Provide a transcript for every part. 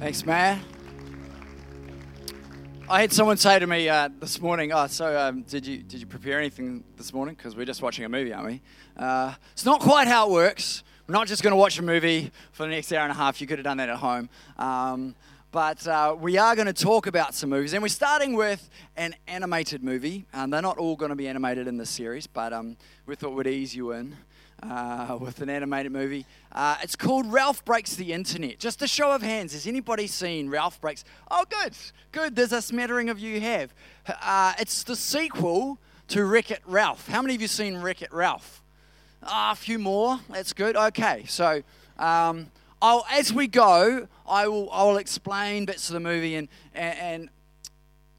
Thanks, man. I had someone say to me uh, this morning, "Oh, so um, did you did you prepare anything this morning? Because we're just watching a movie, aren't we?" Uh, it's not quite how it works. We're not just going to watch a movie for the next hour and a half. You could have done that at home. Um, but uh, we are going to talk about some movies, and we're starting with an animated movie. Um, they're not all going to be animated in this series, but um, we thought we'd ease you in uh, with an animated movie. Uh, it's called Ralph Breaks the Internet. Just a show of hands. Has anybody seen Ralph Breaks? Oh, good, good. There's a smattering of you have. Uh, it's the sequel to Wreck It Ralph. How many of you seen Wreck It Ralph? Ah, a few more. That's good. Okay, so. Um, I'll, as we go, I will, I will explain bits of the movie, and, and, and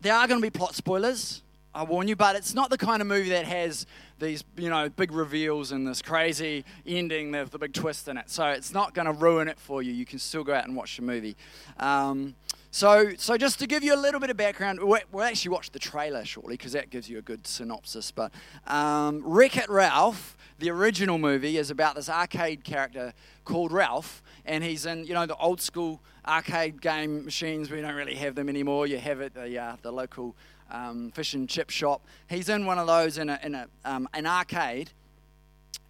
there are going to be plot spoilers. I warn you, but it's not the kind of movie that has these, you know, big reveals and this crazy ending with the big twist in it. So it's not going to ruin it for you. You can still go out and watch the movie. Um, so, so just to give you a little bit of background, we'll actually watch the trailer shortly because that gives you a good synopsis. But um, Wreck It Ralph, the original movie, is about this arcade character called Ralph, and he's in you know the old school arcade game machines. We don't really have them anymore. You have it the uh, the local um, fish and chip shop. He's in one of those in a in a um, an arcade.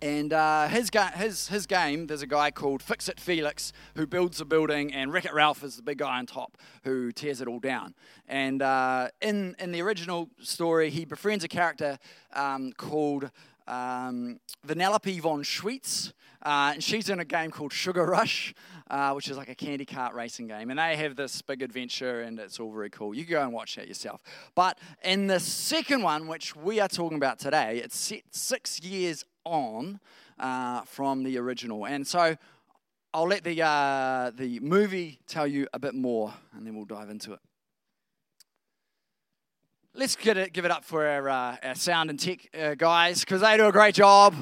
And uh, his, ga- his, his game, there's a guy called Fix It Felix who builds a building, and Wreck It Ralph is the big guy on top who tears it all down. And uh, in, in the original story, he befriends a character um, called um, Vanellope von Schweetz, uh, and she's in a game called Sugar Rush, uh, which is like a candy cart racing game. And they have this big adventure, and it's all very cool. You can go and watch that yourself. But in the second one, which we are talking about today, it's set six years on uh, from the original. And so I'll let the, uh, the movie tell you a bit more, and then we'll dive into it. Let's get it, give it up for our, uh, our sound and tech uh, guys because they do a great job.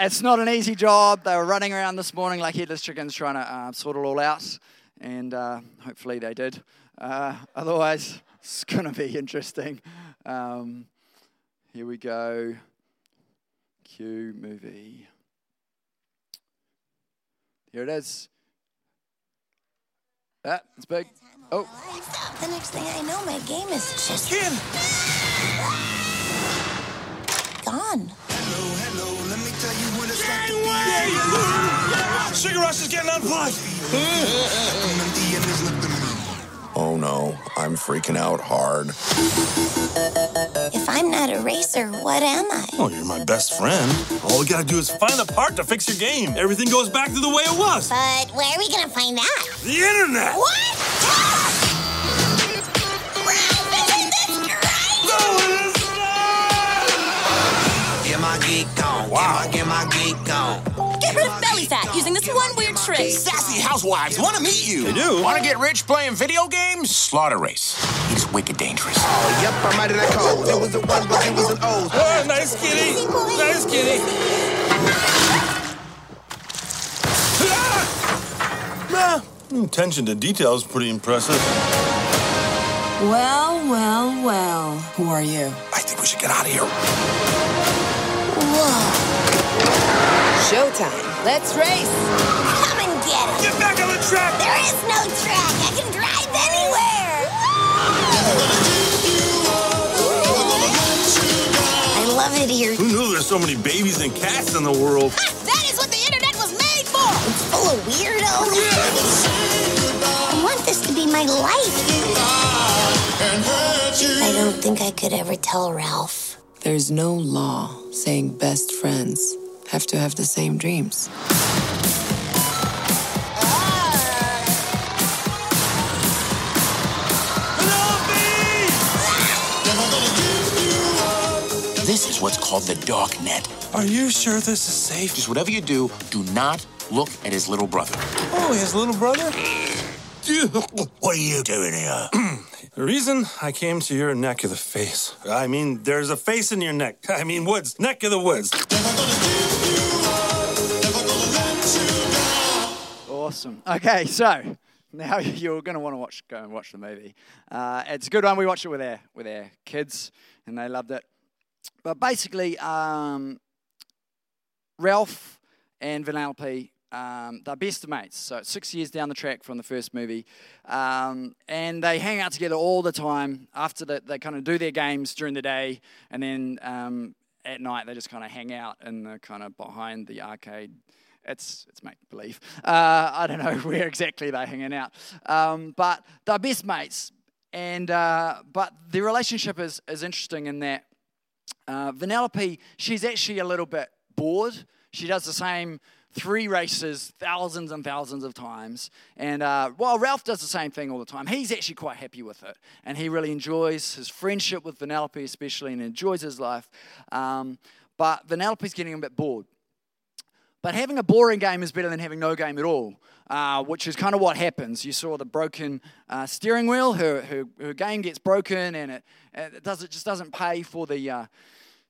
It's not an easy job. They were running around this morning like headless chickens trying to uh, sort it all out, and uh, hopefully they did. Uh, otherwise, it's going to be interesting. Um, here we go. Cue movie. Here it is. That it's big. Oh. The next thing I know, my game is just Kim! gone. Hello, hello, let me tell you when it's like Sugar Rush is getting unplugged. Oh no, I'm freaking out hard. If I'm not a racer, what am I? Oh, you're my best friend. All we gotta do is find the part to fix your game. Everything goes back to the way it was. But where are we gonna find that? The internet! What? Wow. Get my, get my geek on. Get rid of belly fat using this one weird trick. Sassy housewives want to meet you. They do. Want to get rich playing video games? Slaughter Race. It is wicked dangerous. Oh, Yep, I'm out of that code. It was a one, but it was an O. Oh, nice kitty. Nice kitty. Ah! Ah, Attention to detail is pretty impressive. Well, well, well. Who are you? I think we should get out of here. Whoa. Showtime. Let's race. Come and get it. Get back on the track! There is no track. I can drive anywhere. I love it here. Who knew there's so many babies and cats in the world? That is what the internet was made for. It's full of weirdos. Oh, I want this to be my life. I don't think I could ever tell Ralph. There's no law saying best friends have to have the same dreams. This is what's called the dark net. Are you sure this is safe? Just whatever you do, do not look at his little brother. Oh, his little brother? What are you doing here? The reason I came to your neck of the face. I mean, there's a face in your neck. I mean, woods, neck of the woods. Awesome. Okay, so now you're going to want to watch, go and watch the movie. Uh, it's a good one. We watched it with our with our kids, and they loved it. But basically, um, Ralph and Vanellope um, they're best mates. So six years down the track from the first movie, um, and they hang out together all the time. After they kind of do their games during the day, and then um, at night they just kind of hang out in the kind of behind the arcade. It's it's make believe. Uh, I don't know where exactly they're hanging out, um, but they're best mates. And uh, but the relationship is is interesting in that uh, Vanellope she's actually a little bit bored. She does the same three races thousands and thousands of times. And uh, while Ralph does the same thing all the time, he's actually quite happy with it. And he really enjoys his friendship with Vanellope, especially, and enjoys his life. Um, but Vanellope's getting a bit bored. But having a boring game is better than having no game at all, uh, which is kind of what happens. You saw the broken uh, steering wheel. Her, her, her game gets broken, and it, it, does, it just doesn't pay for the, uh,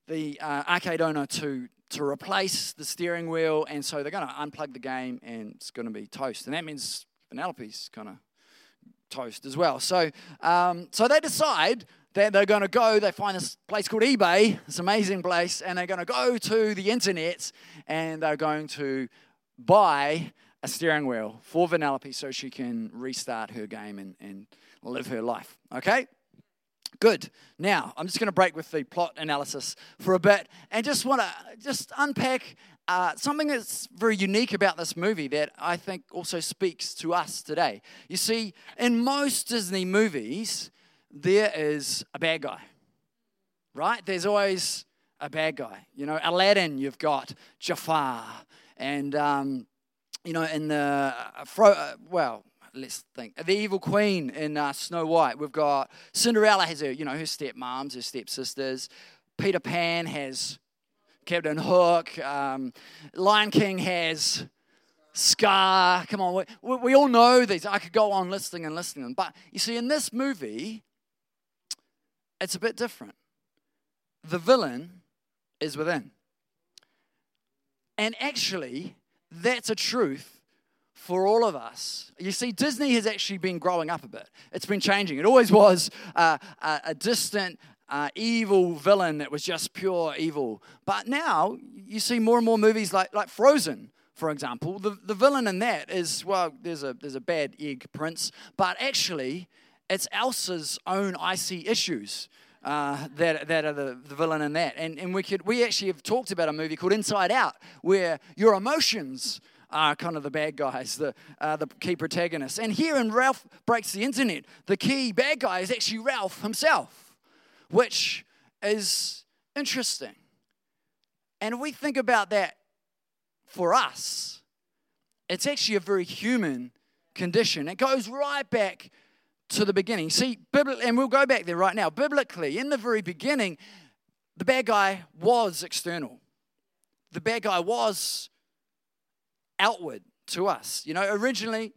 the uh, arcade owner to, to replace the steering wheel, and so they're going to unplug the game, and it's going to be toast. And that means Vanellope's kind of toast as well. So, um, so they decide that they're going to go. They find this place called eBay, this amazing place, and they're going to go to the internet, and they're going to buy a steering wheel for Vanellope so she can restart her game and, and live her life. Okay. Good. Now, I'm just going to break with the plot analysis for a bit and just want to just unpack uh, something that's very unique about this movie that I think also speaks to us today. You see, in most Disney movies, there is a bad guy, right? There's always a bad guy. You know, Aladdin, you've got Jafar, and, um, you know, in the, uh, Fro- uh, well, let's think. The evil queen in uh, Snow White. We've got Cinderella has her, you know, her stepmoms, her stepsisters. Peter Pan has Captain Hook. Um, Lion King has Scar. Come on, we, we all know these. I could go on listing and listing them. But you see, in this movie, it's a bit different. The villain is within. And actually, that's a truth for all of us. You see, Disney has actually been growing up a bit. It's been changing. It always was uh, a, distant, uh, evil villain that was just pure evil. But now you see more and more movies like, like Frozen, for example. The, the villain in that is, well, there's a, there's a bad egg prince, but actually, it's Elsa's own icy issues. Uh, that, that are the, the villain in that. And, and we, could, we actually have talked about a movie called Inside Out, where your emotions are kind of the bad guys, the, uh, the key protagonists. And here in Ralph Breaks the Internet, the key bad guy is actually Ralph himself, which is interesting. And if we think about that for us, it's actually a very human condition. It goes right back to the beginning. See, and we'll go back there right now. Biblically, in the very beginning, the bad guy was external. The bad guy was outward to us. You know, originally,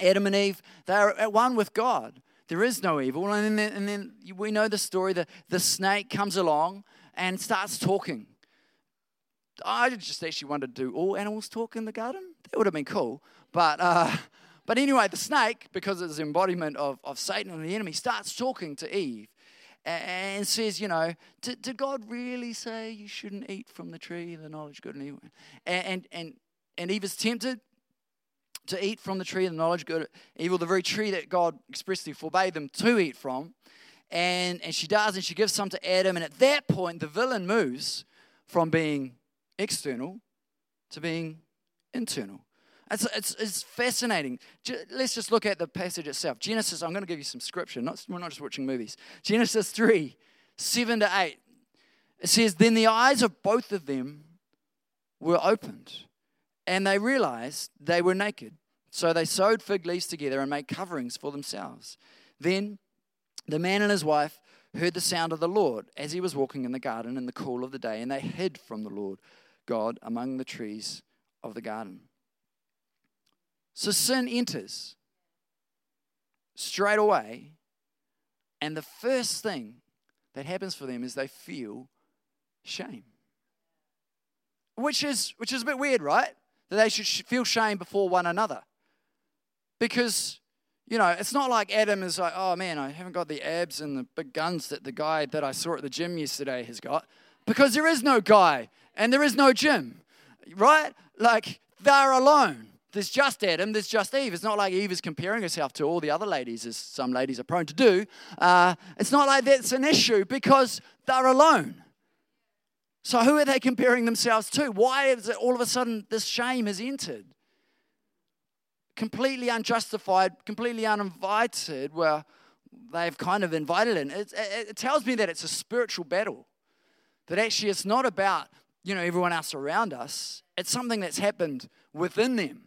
Adam and Eve, they are at one with God. There is no evil. And then, and then we know the story that the snake comes along and starts talking. I just actually wanted to do all animals talk in the garden. That would have been cool. But, uh, but anyway, the snake, because it's embodiment of, of Satan and the enemy, starts talking to Eve and says, you know, did, did God really say you shouldn't eat from the tree of the knowledge good and evil? And, and, and and Eve is tempted to eat from the tree of the knowledge good evil, the very tree that God expressly forbade them to eat from. And, and she does, and she gives some to Adam. And at that point, the villain moves from being external to being internal. It's, it's, it's fascinating. Let's just look at the passage itself. Genesis, I'm going to give you some scripture. Not, we're not just watching movies. Genesis 3 7 to 8. It says, Then the eyes of both of them were opened and they realized they were naked. So they sewed fig leaves together and made coverings for themselves. Then the man and his wife heard the sound of the Lord as he was walking in the garden in the cool of the day, and they hid from the Lord God among the trees of the garden. So sin enters straight away, and the first thing that happens for them is they feel shame. Which is, which is a bit weird, right? That they should feel shame before one another. Because, you know, it's not like Adam is like, oh man, I haven't got the abs and the big guns that the guy that I saw at the gym yesterday has got. Because there is no guy and there is no gym, right? Like, they're alone. There's just Adam, there's just Eve. It's not like Eve is comparing herself to all the other ladies, as some ladies are prone to do. Uh, it's not like that's an issue because they're alone. So, who are they comparing themselves to? Why is it all of a sudden this shame has entered? Completely unjustified, completely uninvited, where they've kind of invited in. It, it, it tells me that it's a spiritual battle. That actually it's not about you know everyone else around us. It's something that's happened within them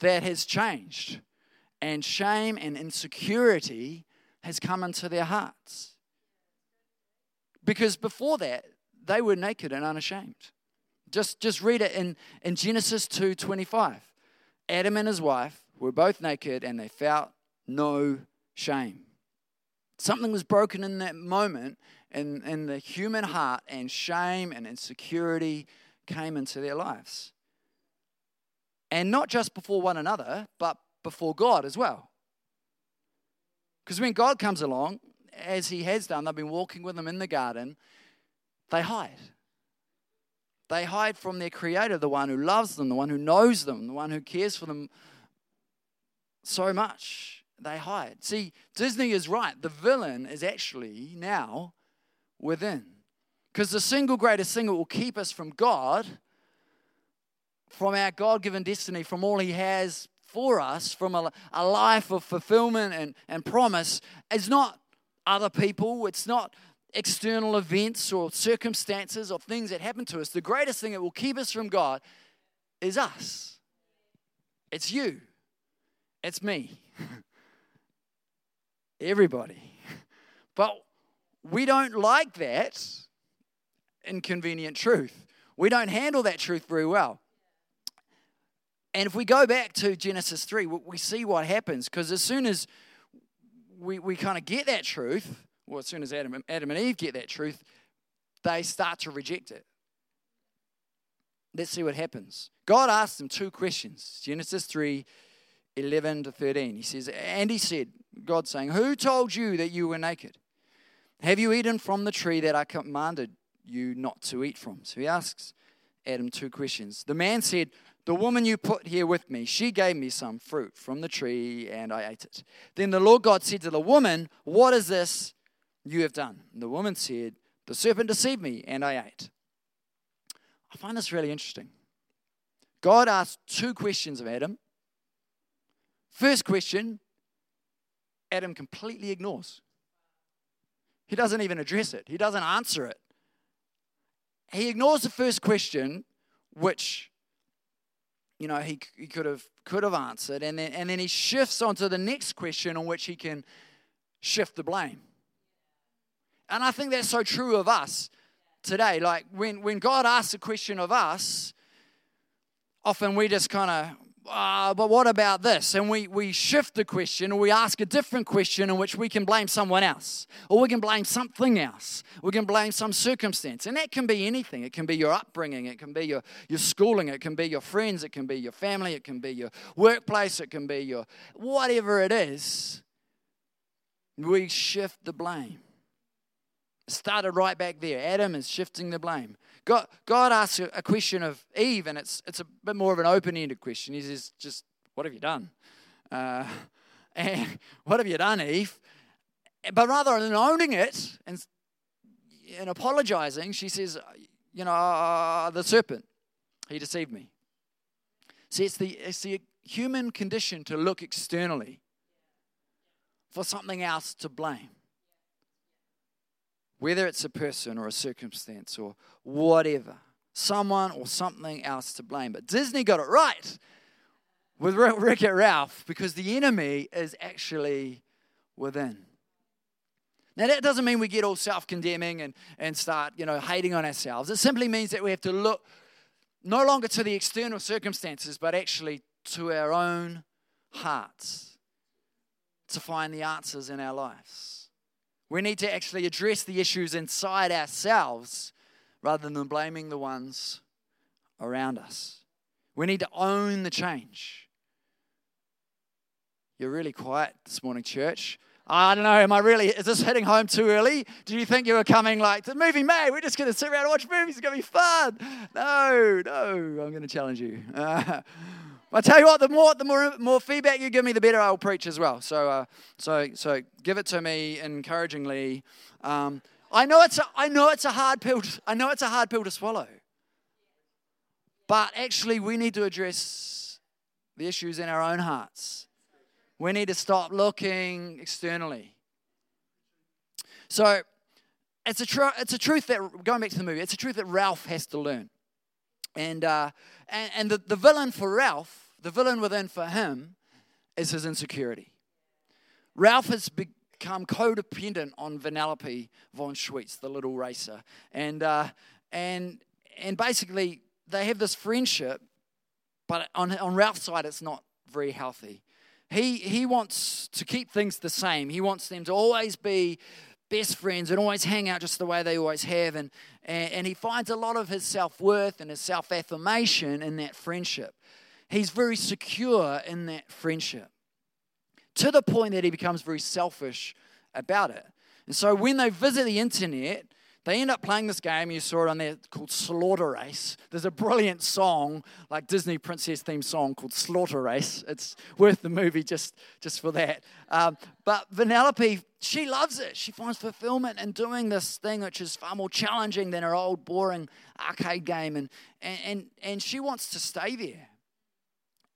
that has changed. And shame and insecurity has come into their hearts. Because before that, they were naked and unashamed. Just, just read it in, in Genesis 2.25. Adam and his wife were both naked and they felt no shame. Something was broken in that moment in, in the human heart, and shame and insecurity came into their lives. And not just before one another, but before God as well. Because when God comes along, as He has done, they've been walking with Him in the garden, they hide. They hide from their Creator, the one who loves them, the one who knows them, the one who cares for them so much. They hide. See, Disney is right. The villain is actually now within. Because the single greatest thing that will keep us from God from our God given destiny, from all He has for us, from a, a life of fulfillment and, and promise, is not other people, it's not external events or circumstances or things that happen to us. The greatest thing that will keep us from God is us. It's you. It's me. Everybody. But we don't like that inconvenient truth. We don't handle that truth very well. And if we go back to Genesis 3, we see what happens because as soon as we, we kind of get that truth, well, as soon as Adam, Adam and Eve get that truth, they start to reject it. Let's see what happens. God asked them two questions Genesis 3 11 to 13. He says, And he said, God saying, Who told you that you were naked? Have you eaten from the tree that I commanded you not to eat from? So he asks Adam two questions. The man said, the woman you put here with me, she gave me some fruit from the tree and I ate it. Then the Lord God said to the woman, What is this you have done? And the woman said, The serpent deceived me and I ate. I find this really interesting. God asked two questions of Adam. First question, Adam completely ignores. He doesn't even address it, he doesn't answer it. He ignores the first question, which you know, he, he could have could have answered, and then and then he shifts onto the next question on which he can shift the blame. And I think that's so true of us today. Like when when God asks a question of us, often we just kind of uh, but what about this? And we, we shift the question or we ask a different question in which we can blame someone else or we can blame something else. We can blame some circumstance. And that can be anything. It can be your upbringing, it can be your, your schooling, it can be your friends, it can be your family, it can be your workplace, it can be your whatever it is. We shift the blame. Started right back there. Adam is shifting the blame. God, God asks a question of Eve, and it's, it's a bit more of an open ended question. He says, Just what have you done? Uh, and what have you done, Eve? But rather than owning it and, and apologizing, she says, You know, uh, the serpent, he deceived me. See, it's the, it's the human condition to look externally for something else to blame whether it's a person or a circumstance or whatever, someone or something else to blame. But Disney got it right with Wreck It Ralph because the enemy is actually within. Now, that doesn't mean we get all self condemning and, and start, you know, hating on ourselves. It simply means that we have to look no longer to the external circumstances, but actually to our own hearts to find the answers in our lives. We need to actually address the issues inside ourselves rather than blaming the ones around us. We need to own the change. You're really quiet this morning, church. I don't know. Am I really? Is this hitting home too early? Do you think you were coming like the movie May? We're just going to sit around and watch movies. It's going to be fun. No, no. I'm going to challenge you. I tell you what, the more the more more feedback you give me, the better I'll preach as well. So uh, so so give it to me encouragingly. Um, I know it's a, I know it's a hard pill. To, I know it's a hard pill to swallow. But actually, we need to address the issues in our own hearts. We need to stop looking externally. So it's a, tr- it's a truth that, going back to the movie, it's a truth that Ralph has to learn. And, uh, and, and the, the villain for Ralph, the villain within for him, is his insecurity. Ralph has become codependent on Vanellope von Schweetz, the little racer. And, uh, and, and basically, they have this friendship, but on, on Ralph's side, it's not very healthy. He, he wants to keep things the same. He wants them to always be best friends and always hang out just the way they always have. And, and, and he finds a lot of his self worth and his self affirmation in that friendship. He's very secure in that friendship to the point that he becomes very selfish about it. And so when they visit the internet, they end up playing this game, you saw it on there, called Slaughter Race. There's a brilliant song, like Disney princess theme song called Slaughter Race. It's worth the movie just, just for that. Um, but Vanellope, she loves it. She finds fulfillment in doing this thing, which is far more challenging than her old boring arcade game. And, and, and, and she wants to stay there.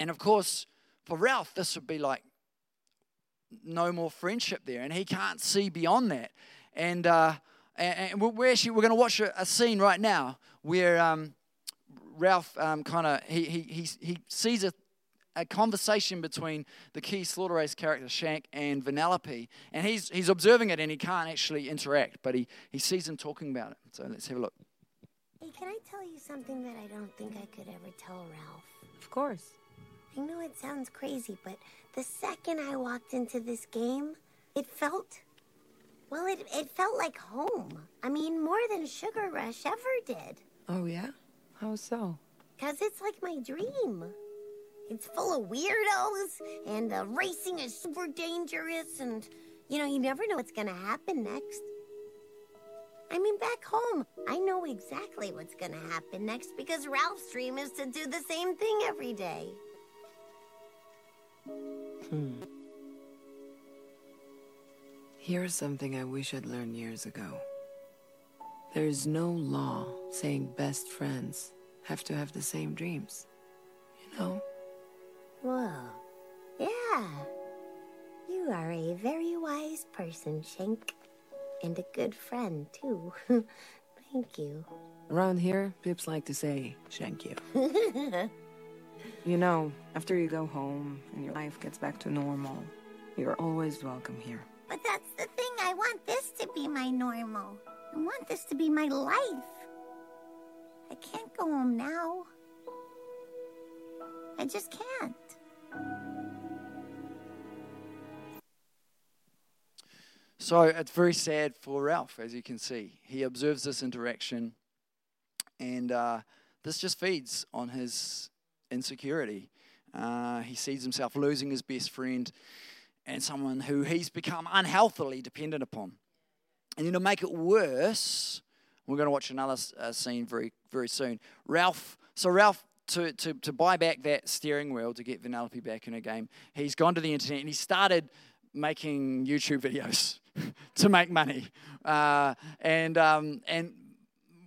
And of course, for Ralph, this would be like no more friendship there. And he can't see beyond that. And, uh, and, we're actually we're going to watch a, a, scene right now where um, Ralph um, kind of he, he, he, he sees a, a conversation between the key slaughter race character Shank and Vanellope, and he's he's observing it and he can't actually interact, but he, he sees them talking about it. So let's have a look. Hey, can I tell you something that I don't think I could ever tell Ralph? Of course. I know it sounds crazy, but the second I walked into this game, it felt well, it, it felt like home. I mean, more than Sugar Rush ever did. Oh, yeah? How so? Because it's like my dream. It's full of weirdos, and the racing is super dangerous, and, you know, you never know what's to happen next. I mean, back home, I know exactly what's to happen next because Ralph's dream is to do the same thing every day. Hmm. Here's something I wish I'd learned years ago. There is no law saying best friends have to have the same dreams. You know? Whoa. Yeah. You are a very wise person, Shank. And a good friend, too. Thank you. Around here, Pips like to say, Shank you. you know, after you go home and your life gets back to normal, you're always welcome here. But that's the thing. I want this to be my normal. I want this to be my life. I can't go home now. I just can't. So it's very sad for Ralph, as you can see. He observes this interaction, and uh, this just feeds on his insecurity. Uh, he sees himself losing his best friend and someone who he's become unhealthily dependent upon. And then to make it worse, we're going to watch another uh, scene very, very soon. Ralph, so Ralph, to, to, to buy back that steering wheel to get Vanellope back in a game, he's gone to the internet and he started making YouTube videos to make money. Uh, and, um, and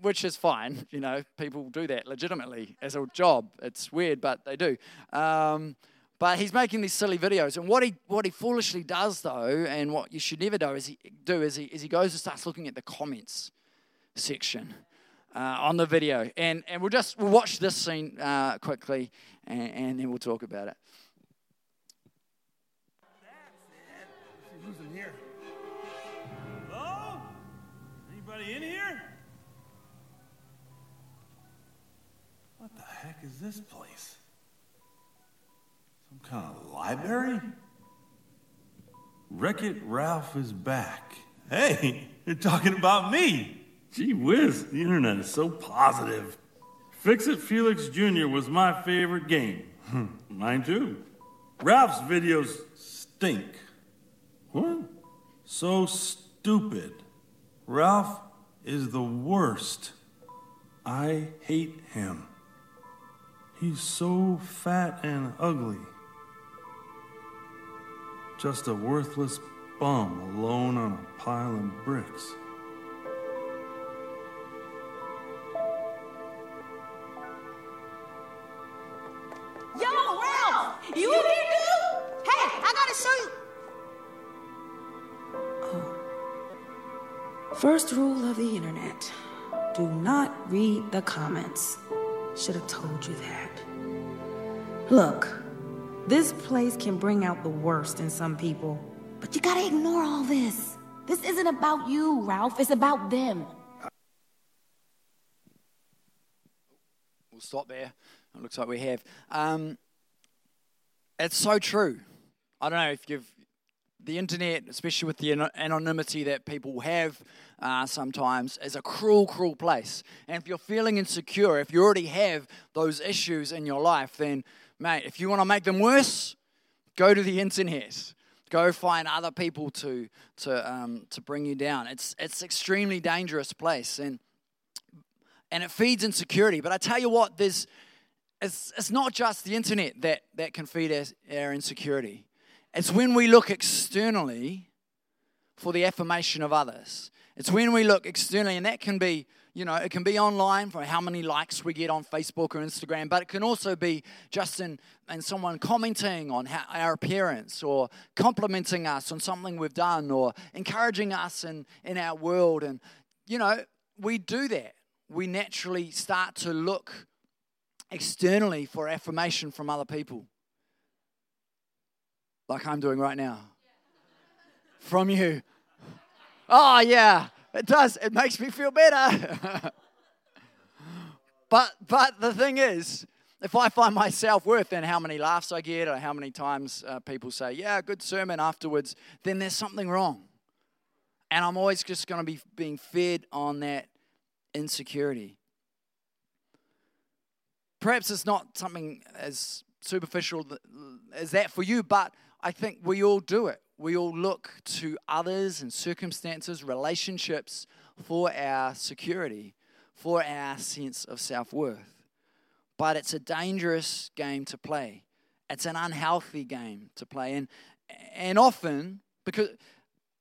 which is fine, you know, people do that legitimately as a job. It's weird, but they do. Um, but he's making these silly videos. And what he, what he foolishly does, though, and what you should never do is he, do is he, is he goes and starts looking at the comments section uh, on the video. And, and we'll just we'll watch this scene uh, quickly, and, and then we'll talk about it. Who's in here? Hello? Anybody in here? Heck is this place? Some kind of library? Wreck It Ralph is back. Hey, you're talking about me. Gee whiz, the internet is so positive. Fix It Felix Jr. was my favorite game. Hmm. Mine too. Ralph's videos stink. What? So stupid. Ralph is the worst. I hate him. He's so fat and ugly. Just a worthless bum alone on a pile of bricks. Yo, Ralph! You in here, dude? Hey, I gotta show you. Oh. First rule of the internet do not read the comments. Should have told you that. Look, this place can bring out the worst in some people, but you gotta ignore all this. This isn't about you, Ralph. It's about them. We'll stop there. It looks like we have. Um, it's so true. I don't know if you've the internet, especially with the ano- anonymity that people have uh, sometimes, is a cruel, cruel place. And if you're feeling insecure, if you already have those issues in your life, then, mate, if you want to make them worse, go to the internet. Go find other people to to um, to bring you down. It's it's extremely dangerous place, and and it feeds insecurity. But I tell you what, there's it's, it's not just the internet that, that can feed our insecurity. It's when we look externally for the affirmation of others. It's when we look externally, and that can be, you know, it can be online for how many likes we get on Facebook or Instagram, but it can also be just in, in someone commenting on how, our appearance or complimenting us on something we've done or encouraging us in, in our world. And, you know, we do that. We naturally start to look externally for affirmation from other people. Like I'm doing right now. From you. Oh, yeah, it does. It makes me feel better. but but the thing is, if I find my self worth in how many laughs I get or how many times uh, people say, yeah, good sermon afterwards, then there's something wrong. And I'm always just going to be being fed on that insecurity. Perhaps it's not something as superficial as that for you, but I think we all do it. We all look to others and circumstances, relationships for our security, for our sense of self worth. But it's a dangerous game to play. It's an unhealthy game to play. And, and often, because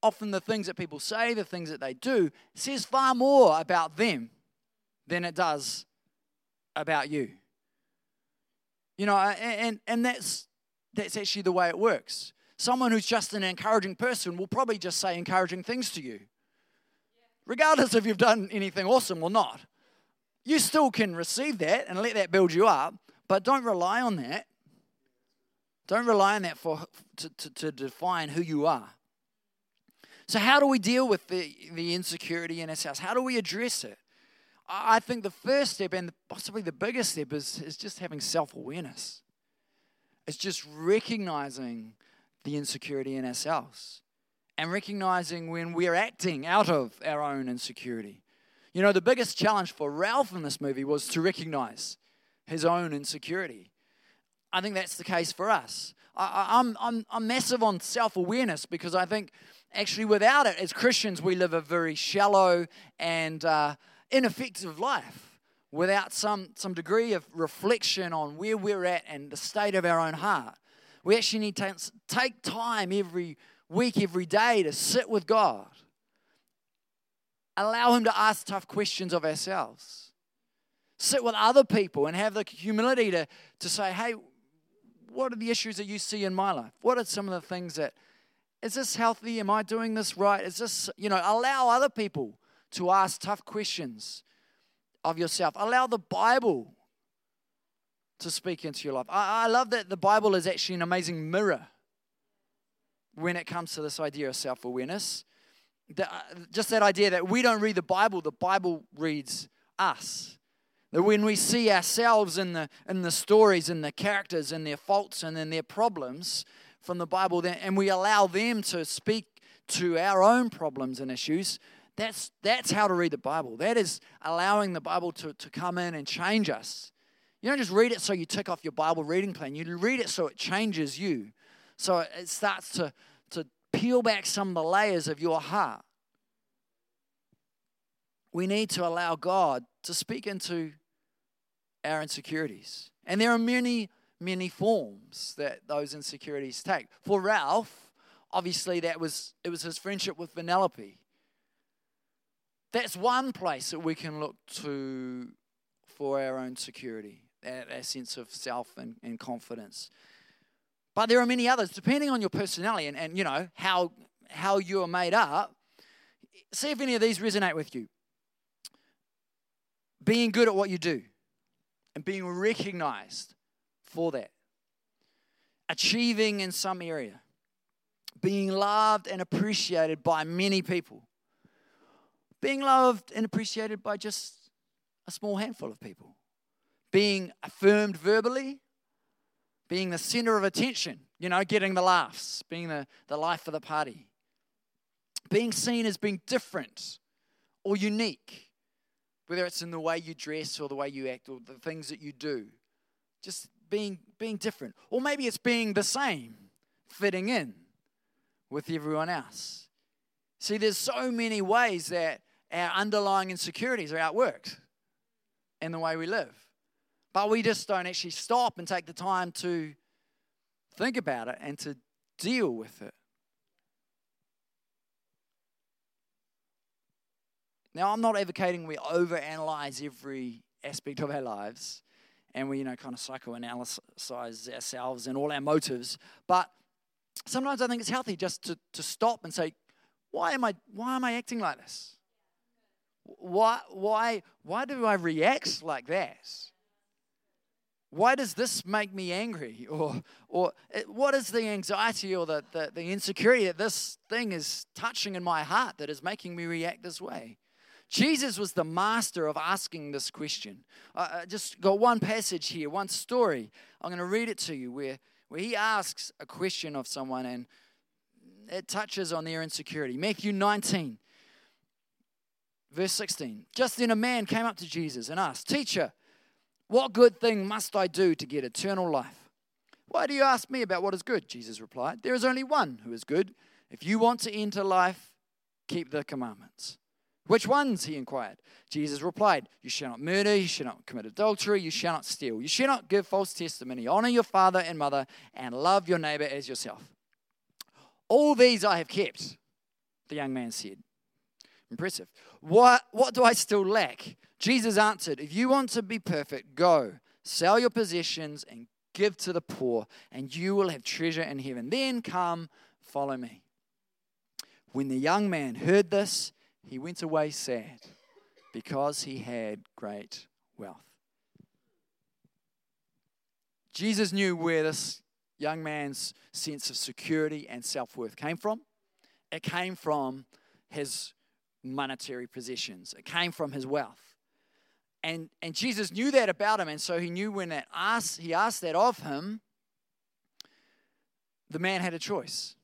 often the things that people say, the things that they do, says far more about them than it does about you. You know, and, and that's, that's actually the way it works. Someone who's just an encouraging person will probably just say encouraging things to you, regardless if you've done anything awesome or not. You still can receive that and let that build you up, but don't rely on that. Don't rely on that for, to, to, to define who you are. So, how do we deal with the, the insecurity in ourselves? How do we address it? I think the first step, and possibly the biggest step, is, is just having self awareness. It's just recognizing the insecurity in ourselves and recognizing when we're acting out of our own insecurity. You know, the biggest challenge for Ralph in this movie was to recognize his own insecurity. I think that's the case for us. I, am I'm, I'm massive on self awareness because I think actually without it, as Christians, we live a very shallow and uh, ineffective life without some, some degree of reflection on where we're at and the state of our own heart. We actually need to take time every week, every day to sit with God. Allow Him to ask tough questions of ourselves. Sit with other people and have the humility to, to say, hey, what are the issues that you see in my life? What are some of the things that, is this healthy? Am I doing this right? Is this, you know, allow other people to ask tough questions of yourself. Allow the Bible to speak into your life. I, I love that the Bible is actually an amazing mirror when it comes to this idea of self awareness. Uh, just that idea that we don't read the Bible, the Bible reads us. That when we see ourselves in the, in the stories and the characters and their faults and then their problems from the Bible, and we allow them to speak to our own problems and issues, that's, that's how to read the Bible. That is allowing the Bible to, to come in and change us. You don't just read it so you tick off your Bible reading plan. You read it so it changes you. So it starts to, to peel back some of the layers of your heart. We need to allow God to speak into our insecurities. And there are many, many forms that those insecurities take. For Ralph, obviously that was it was his friendship with Vanellope. That's one place that we can look to for our own security, that sense of self and, and confidence. But there are many others, depending on your personality and, and you know how how you are made up. See if any of these resonate with you. Being good at what you do and being recognized for that. Achieving in some area. Being loved and appreciated by many people. Being loved and appreciated by just a small handful of people. Being affirmed verbally. Being the center of attention, you know, getting the laughs, being the, the life of the party. Being seen as being different or unique, whether it's in the way you dress or the way you act or the things that you do. Just being, being different. Or maybe it's being the same, fitting in with everyone else. See, there's so many ways that our underlying insecurities are outworked in the way we live. But we just don't actually stop and take the time to think about it and to deal with it. Now, I'm not advocating we overanalyze every aspect of our lives and we, you know, kind of psychoanalyze ourselves and all our motives. But sometimes I think it's healthy just to, to stop and say, why am I why am I acting like this? Why why why do I react like that? Why does this make me angry? Or or eh, what is the anxiety or the, the, the insecurity that this thing is touching in my heart that is making me react this way? Jesus was the master of asking this question. I just got one passage here, one story. I'm going to read it to you where, where he asks a question of someone and it touches on their insecurity. Matthew 19, verse 16. Just then a man came up to Jesus and asked, Teacher, what good thing must I do to get eternal life? Why do you ask me about what is good? Jesus replied, There is only one who is good. If you want to enter life, keep the commandments. Which ones? He inquired. Jesus replied, You shall not murder, you shall not commit adultery, you shall not steal, you shall not give false testimony, honor your father and mother, and love your neighbor as yourself. All these I have kept, the young man said. Impressive. What, what do I still lack? Jesus answered, If you want to be perfect, go, sell your possessions and give to the poor, and you will have treasure in heaven. Then come, follow me. When the young man heard this, he went away sad because he had great wealth. Jesus knew where this young man's sense of security and self worth came from. It came from his monetary possessions, it came from his wealth. And, and Jesus knew that about him, and so he knew when that asked, he asked that of him, the man had a choice.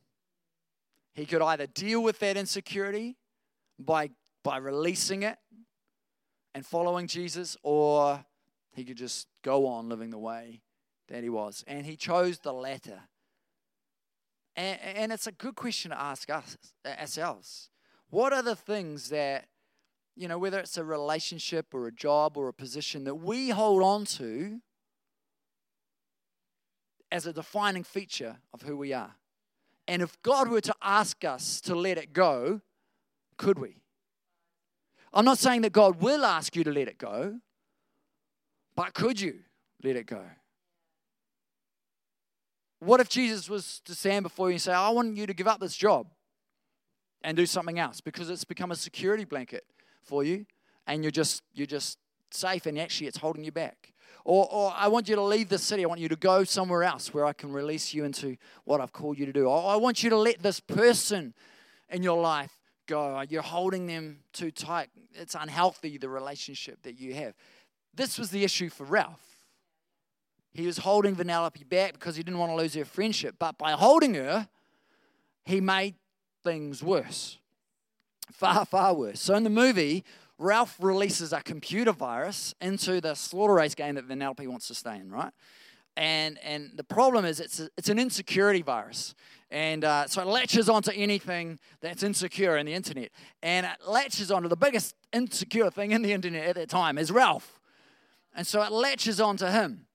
He could either deal with that insecurity by, by releasing it and following Jesus, or he could just go on living the way that he was. And he chose the latter. And, and it's a good question to ask us ourselves. What are the things that, you know, whether it's a relationship or a job or a position that we hold on to as a defining feature of who we are? And if God were to ask us to let it go, could we? I'm not saying that God will ask you to let it go, but could you let it go? What if Jesus was to stand before you and say, I want you to give up this job and do something else because it's become a security blanket for you and you're just you're just safe and actually it's holding you back. Or, or I want you to leave the city. I want you to go somewhere else where I can release you into what I've called you to do. Or I want you to let this person in your life go. You're holding them too tight. It's unhealthy, the relationship that you have. This was the issue for Ralph. He was holding Vanellope back because he didn't want to lose her friendship. But by holding her, he made things worse. Far, far worse. So in the movie, Ralph releases a computer virus into the slaughter race game that Vanellope wants to stay in, right? And, and the problem is it's, a, it's an insecurity virus. And uh, so it latches onto anything that's insecure in the internet. And it latches onto the biggest insecure thing in the internet at that time is Ralph. And so it latches onto him.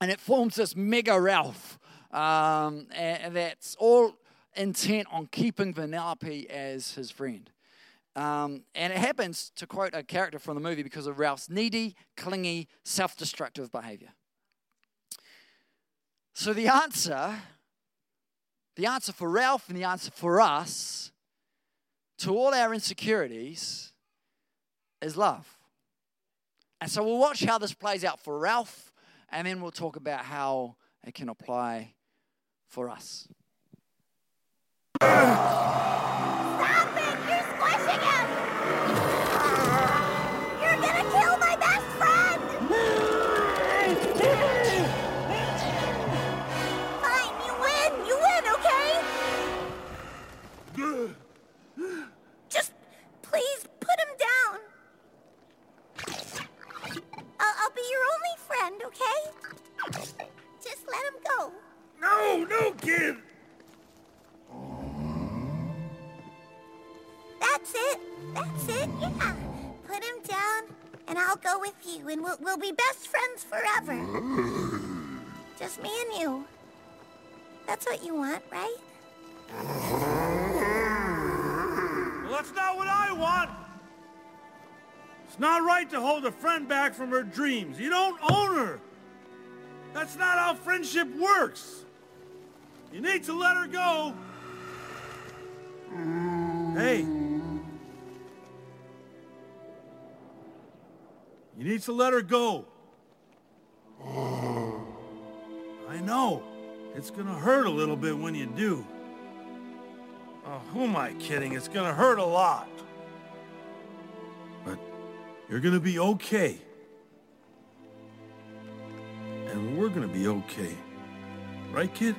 And it forms this mega Ralph um, and that's all intent on keeping Vanellope as his friend. Um, and it happens, to quote a character from the movie, because of Ralph's needy, clingy, self destructive behavior. So the answer, the answer for Ralph and the answer for us to all our insecurities is love. And so we'll watch how this plays out for Ralph, and then we'll talk about how it can apply for us. Stop it! You're him! You're gonna kill my best friend! Fine, you win! You win, okay? Just please put him down. I'll be your only friend, okay? Just let him go. No, no, kid! That's it. That's it. Yeah. Put him down, and I'll go with you, and we'll, we'll be best friends forever. Just me and you. That's what you want, right? Well, that's not what I want! It's not right to hold a friend back from her dreams. You don't own her! That's not how friendship works! You need to let her go! Hey! You need to let her go. I know. It's gonna hurt a little bit when you do. Oh, who am I kidding? It's gonna hurt a lot. But you're gonna be okay. And we're gonna be okay. Right, kid?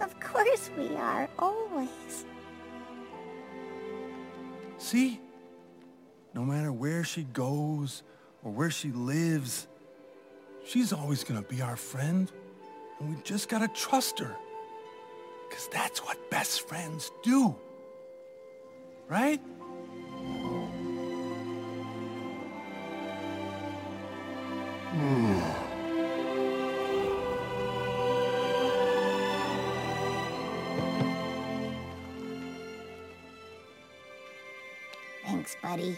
Of course we are, always. See? No matter where she goes or where she lives, she's always gonna be our friend. And we just gotta trust her. Because that's what best friends do. Right? Thanks, buddy.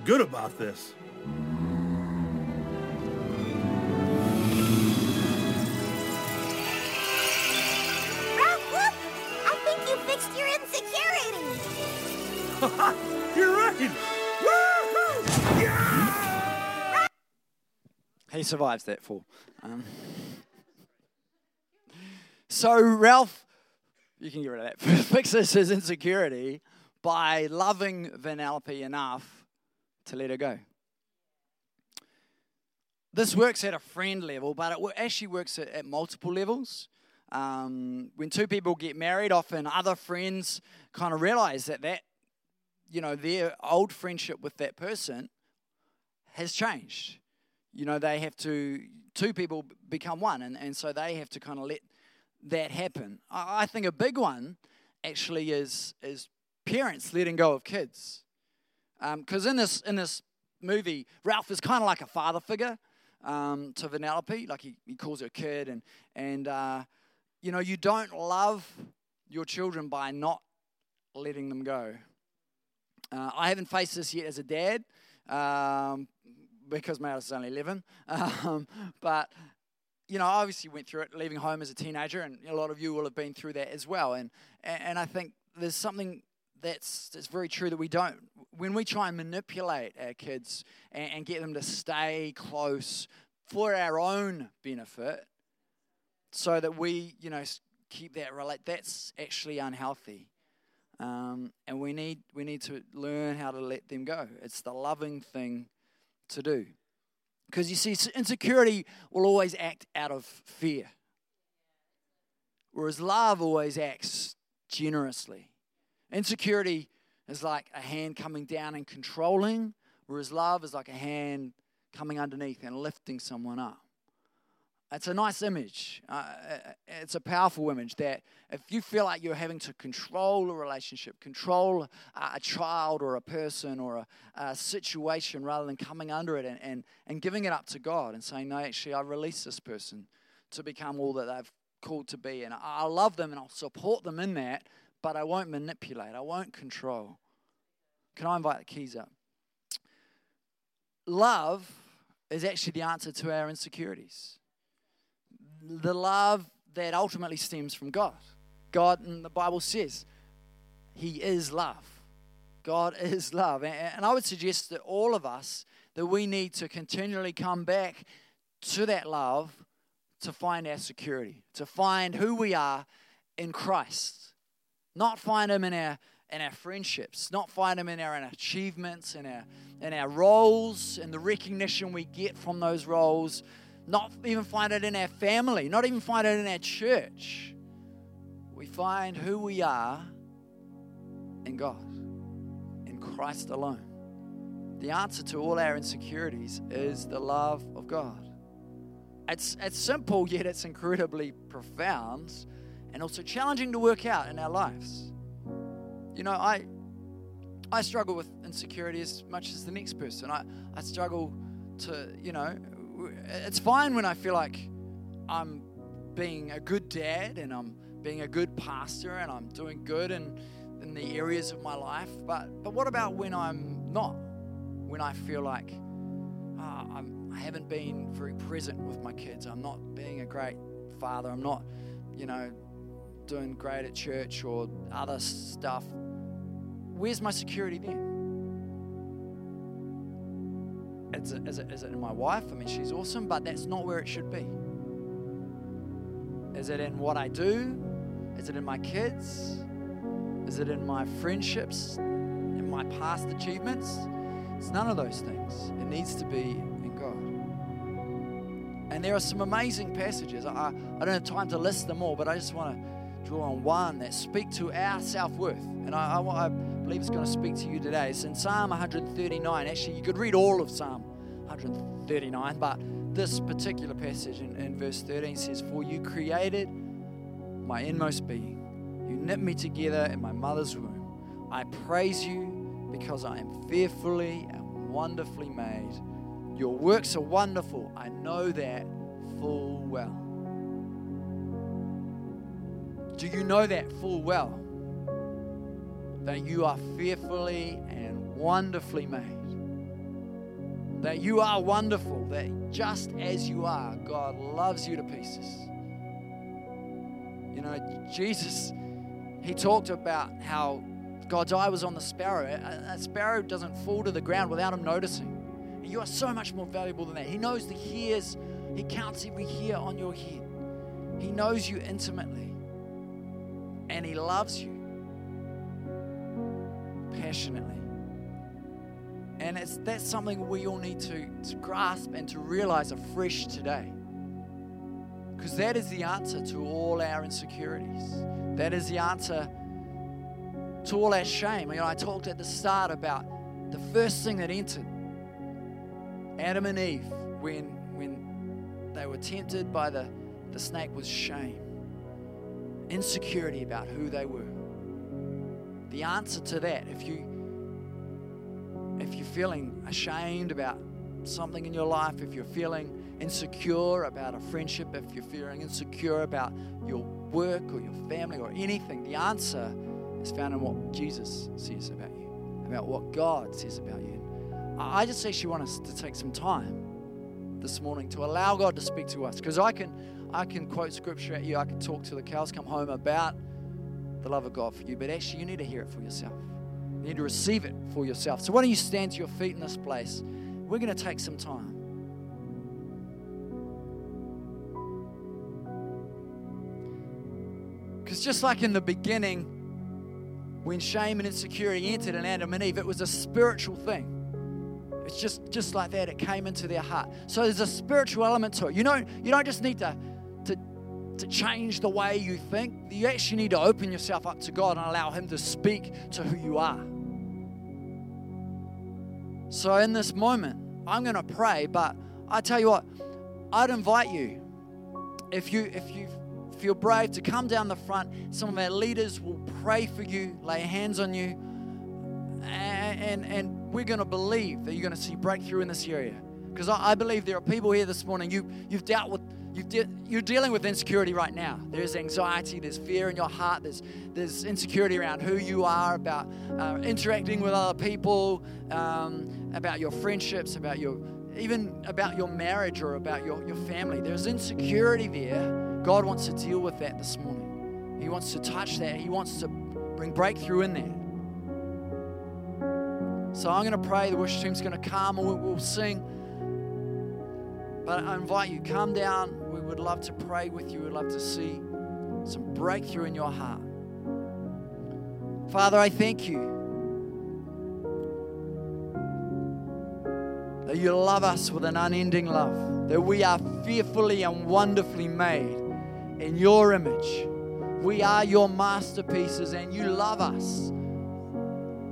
I good about this. Ralph! I think you fixed your insecurity. You're right! Woohoo! Yeah! He survives that fall. Um, so Ralph, you can get rid of that, fixes his insecurity by loving Vanellope enough to let her go. This works at a friend level, but it actually works at, at multiple levels. Um, when two people get married, often other friends kind of realize that that, you know, their old friendship with that person has changed. You know, they have to, two people become one, and, and so they have to kind of let that happen. I, I think a big one actually is, is parents letting go of kids. Because in, this, in this movie, Ralph is kind of like a father figure um, to Vanellope. Like he, he calls her kid, and, and uh, you know, you don't love your children by not letting them go. Uh, I haven't faced this yet as a dad um, because my is only 11. Um, but, you know, I obviously went through it leaving home as a teenager, and a lot of you will have been through that as well. And, and I think there's something that's, that's very true that we don't. When we try and manipulate our kids and, and get them to stay close for our own benefit, so that we, you know, keep that relate, that's actually unhealthy. Um, and we need we need to learn how to let them go. It's the loving thing to do. Because you see, insecurity will always act out of fear, whereas love always acts generously. Insecurity is like a hand coming down and controlling, whereas love is like a hand coming underneath and lifting someone up. It's a nice image. Uh, it's a powerful image that if you feel like you're having to control a relationship, control a, a child or a person or a, a, situation rather than coming under it and, and, and giving it up to God and saying, No, actually, I release this person to become all that they've called to be. And I love them and I'll support them in that, but I won't manipulate, I won't control. Can I invite the keys up? Love is actually the answer to our insecurities the love that ultimately stems from God. God, and the Bible says, He is love. God is love. And I would suggest that all of us, that we need to continually come back to that love to find our security, to find who we are in Christ. Not find them in our in our friendships, not find Him in our achievements, in our in our roles, and the recognition we get from those roles, not even find it in our family, not even find it in our church. We find who we are in God, in Christ alone. The answer to all our insecurities is the love of God. It's, it's simple, yet it's incredibly profound and also challenging to work out in our lives. You know, I, I struggle with insecurity as much as the next person. I, I struggle to, you know, it's fine when I feel like I'm being a good dad and I'm being a good pastor and I'm doing good in, in the areas of my life. But, but what about when I'm not? When I feel like oh, I'm, I haven't been very present with my kids. I'm not being a great father. I'm not, you know, doing great at church or other stuff. Where's my security then? Is it, is, it, is it in my wife? I mean, she's awesome, but that's not where it should be. Is it in what I do? Is it in my kids? Is it in my friendships? In my past achievements? It's none of those things. It needs to be in God. And there are some amazing passages. I, I don't have time to list them all, but I just want to draw on one that speak to our self worth. And I, I, I believe it's going to speak to you today. It's in Psalm 139. Actually, you could read all of Psalm 139, but this particular passage in, in verse 13 says, For you created my inmost being, you knit me together in my mother's womb. I praise you because I am fearfully and wonderfully made. Your works are wonderful. I know that full well. Do you know that full well? that you are fearfully and wonderfully made. That you are wonderful, that just as you are, God loves you to pieces. You know, Jesus, he talked about how God's eye was on the sparrow. A, a sparrow doesn't fall to the ground without him noticing. You are so much more valuable than that. He knows the hairs, he counts every hair on your head. He knows you intimately. And he loves you passionately. And it's, that's something we all need to, to grasp and to realize afresh today. Because that is the answer to all our insecurities. That is the answer to all our shame. You know, I talked at the start about the first thing that entered Adam and Eve when, when they were tempted by the, the snake was shame, insecurity about who they were the answer to that, if you if you're feeling ashamed about something in your life, if you're feeling insecure about a friendship, if you're feeling insecure about your work or your family or anything, the answer is found in what Jesus says about you, about what God says about you. I just actually want us to take some time this morning to allow God to speak to us because I can I can quote scripture at you, I can talk to the cows come home about the love of God for you, but actually, you need to hear it for yourself. You need to receive it for yourself. So, why don't you stand to your feet in this place? We're going to take some time. Because just like in the beginning, when shame and insecurity entered in Adam and Eve, it was a spiritual thing. It's just, just like that. It came into their heart. So there's a spiritual element to it. You know, you don't just need to to change the way you think, you actually need to open yourself up to God and allow Him to speak to who you are. So, in this moment, I'm going to pray, but I tell you what, I'd invite you, if you if you feel brave, to come down the front. Some of our leaders will pray for you, lay hands on you, and and, and we're going to believe that you're going to see breakthrough in this area. Because I, I believe there are people here this morning. You you've dealt with de- you're dealing with insecurity right now. There's anxiety, there's fear in your heart, there's there's insecurity around who you are, about uh, interacting with other people, um, about your friendships, about your even about your marriage or about your, your family. There's insecurity there. God wants to deal with that this morning. He wants to touch that. He wants to bring breakthrough in there. So I'm going to pray. The worship team's going to come and we'll sing. But I invite you, come down. Would love to pray with you. We'd love to see some breakthrough in your heart. Father, I thank you that you love us with an unending love, that we are fearfully and wonderfully made in your image. We are your masterpieces, and you love us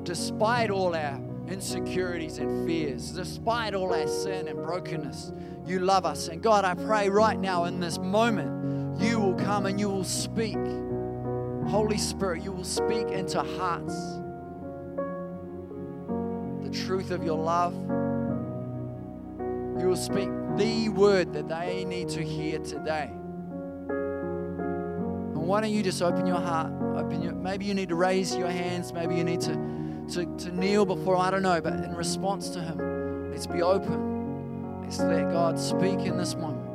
despite all our insecurities and fears, despite all our sin and brokenness. You love us. And God, I pray right now in this moment, you will come and you will speak. Holy Spirit, you will speak into hearts the truth of your love. You will speak the word that they need to hear today. And why don't you just open your heart? Open your maybe you need to raise your hands, maybe you need to, to, to kneel before, I don't know, but in response to him, let's be open. Let's let God speak in this moment.